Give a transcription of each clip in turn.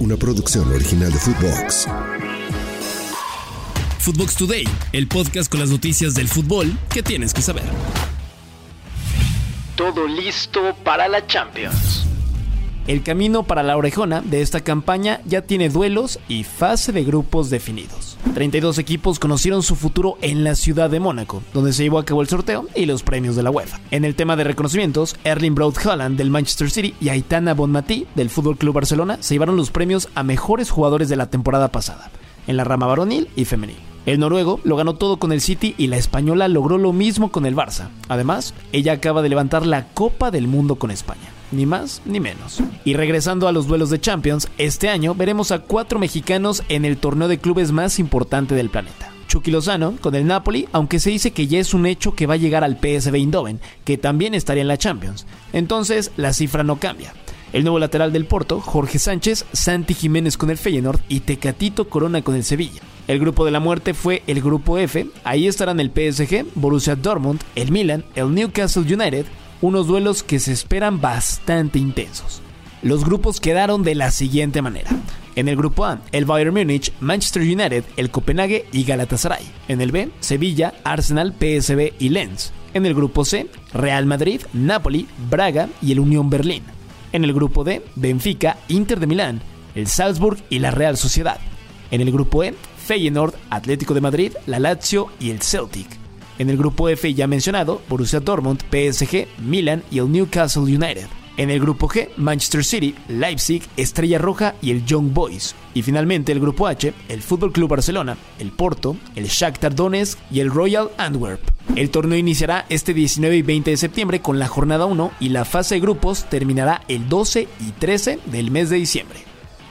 una producción original de Footbox. Footbox Today, el podcast con las noticias del fútbol que tienes que saber. Todo listo para la Champions. El camino para la orejona de esta campaña ya tiene duelos y fase de grupos definidos. 32 equipos conocieron su futuro en la ciudad de Mónaco, donde se llevó a cabo el sorteo y los premios de la UEFA. En el tema de reconocimientos, Erling Braut Haaland del Manchester City y Aitana Bonmatí del Fútbol Club Barcelona se llevaron los premios a mejores jugadores de la temporada pasada, en la rama varonil y femenil. El noruego lo ganó todo con el City y la española logró lo mismo con el Barça. Además, ella acaba de levantar la Copa del Mundo con España ni más ni menos. Y regresando a los duelos de Champions, este año veremos a cuatro mexicanos en el torneo de clubes más importante del planeta. Chucky Lozano con el Napoli, aunque se dice que ya es un hecho que va a llegar al PSV Eindhoven, que también estaría en la Champions. Entonces, la cifra no cambia. El nuevo lateral del Porto, Jorge Sánchez, Santi Jiménez con el Feyenoord y Tecatito Corona con el Sevilla. El grupo de la muerte fue el grupo F, ahí estarán el PSG, Borussia Dortmund, el Milan, el Newcastle United, unos duelos que se esperan bastante intensos. Los grupos quedaron de la siguiente manera. En el grupo A, el Bayern Múnich, Manchester United, el Copenhague y Galatasaray. En el B, Sevilla, Arsenal, PSV y Lens. En el grupo C, Real Madrid, Napoli, Braga y el Unión Berlín. En el grupo D, Benfica, Inter de Milán, el Salzburg y la Real Sociedad. En el grupo E, Feyenoord, Atlético de Madrid, la Lazio y el Celtic. En el grupo F ya mencionado, Borussia Dortmund, PSG, Milan y el Newcastle United. En el grupo G, Manchester City, Leipzig, Estrella Roja y el Young Boys. Y finalmente el grupo H, el Fútbol Club Barcelona, el Porto, el Shakhtar Donetsk y el Royal Antwerp. El torneo iniciará este 19 y 20 de septiembre con la jornada 1 y la fase de grupos terminará el 12 y 13 del mes de diciembre.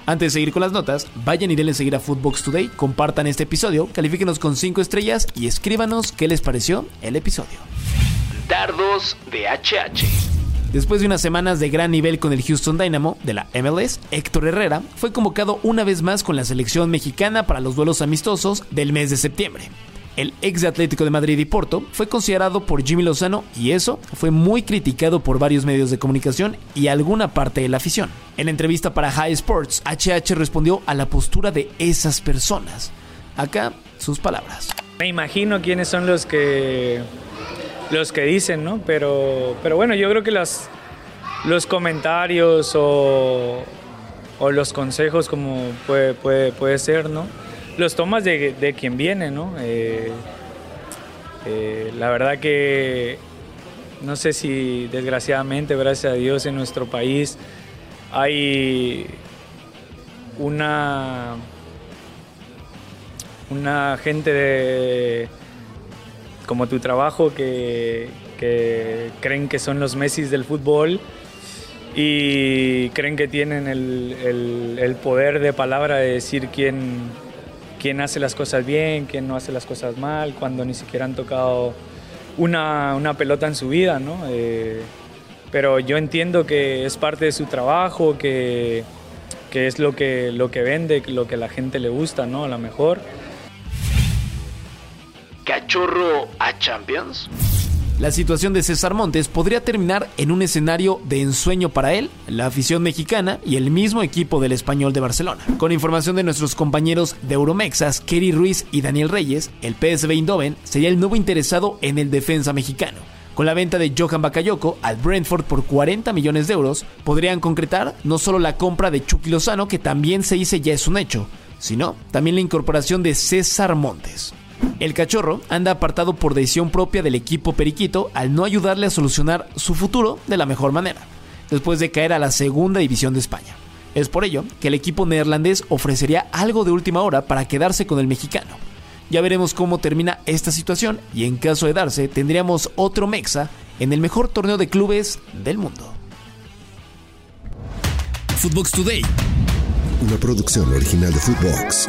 Antes de seguir con las notas, vayan y denle seguir a Footbox Today, compartan este episodio, califíquenos con 5 estrellas y escríbanos qué les pareció el episodio. Dardos de HH. Después de unas semanas de gran nivel con el Houston Dynamo de la MLS, Héctor Herrera fue convocado una vez más con la selección mexicana para los duelos amistosos del mes de septiembre el ex de Atlético de Madrid y Porto, fue considerado por Jimmy Lozano y eso fue muy criticado por varios medios de comunicación y alguna parte de la afición. En entrevista para High Sports, HH respondió a la postura de esas personas. Acá sus palabras. Me imagino quiénes son los que los que dicen, ¿no? Pero, pero bueno, yo creo que las, los comentarios o, o los consejos como puede, puede, puede ser, ¿no? Los tomas de, quien viene, ¿no? Eh, eh, la verdad que no sé si desgraciadamente, gracias a Dios, en nuestro país hay una, una gente de, como tu trabajo que, creen que son los Messi del fútbol y creen que tienen el, el poder de palabra de decir quién quién hace las cosas bien, quién no hace las cosas mal, cuando ni siquiera han tocado una, pelota en su vida, ¿no? Eh, pero yo entiendo que es parte de su trabajo, que, que, es lo que, lo que vende, lo que a la gente le gusta, ¿no? A lo mejor. ¿Cachorro a Champions? La situación de César Montes podría terminar en un escenario de ensueño para él, la afición mexicana y el mismo equipo del español de Barcelona. Con información de nuestros compañeros de Euromexas, Kerry Ruiz y Daniel Reyes, el PSV Eindhoven sería el nuevo interesado en el defensa mexicano. Con la venta de Johan Bakayoko al Brentford por 40 millones de euros, podrían concretar no solo la compra de Chucky Lozano, que también se dice ya es un hecho, sino también la incorporación de César Montes. El cachorro anda apartado por decisión propia del equipo periquito al no ayudarle a solucionar su futuro de la mejor manera, después de caer a la segunda división de España. Es por ello que el equipo neerlandés ofrecería algo de última hora para quedarse con el mexicano. Ya veremos cómo termina esta situación y en caso de darse tendríamos otro Mexa en el mejor torneo de clubes del mundo. Footbox Today. Una producción original de Footbox.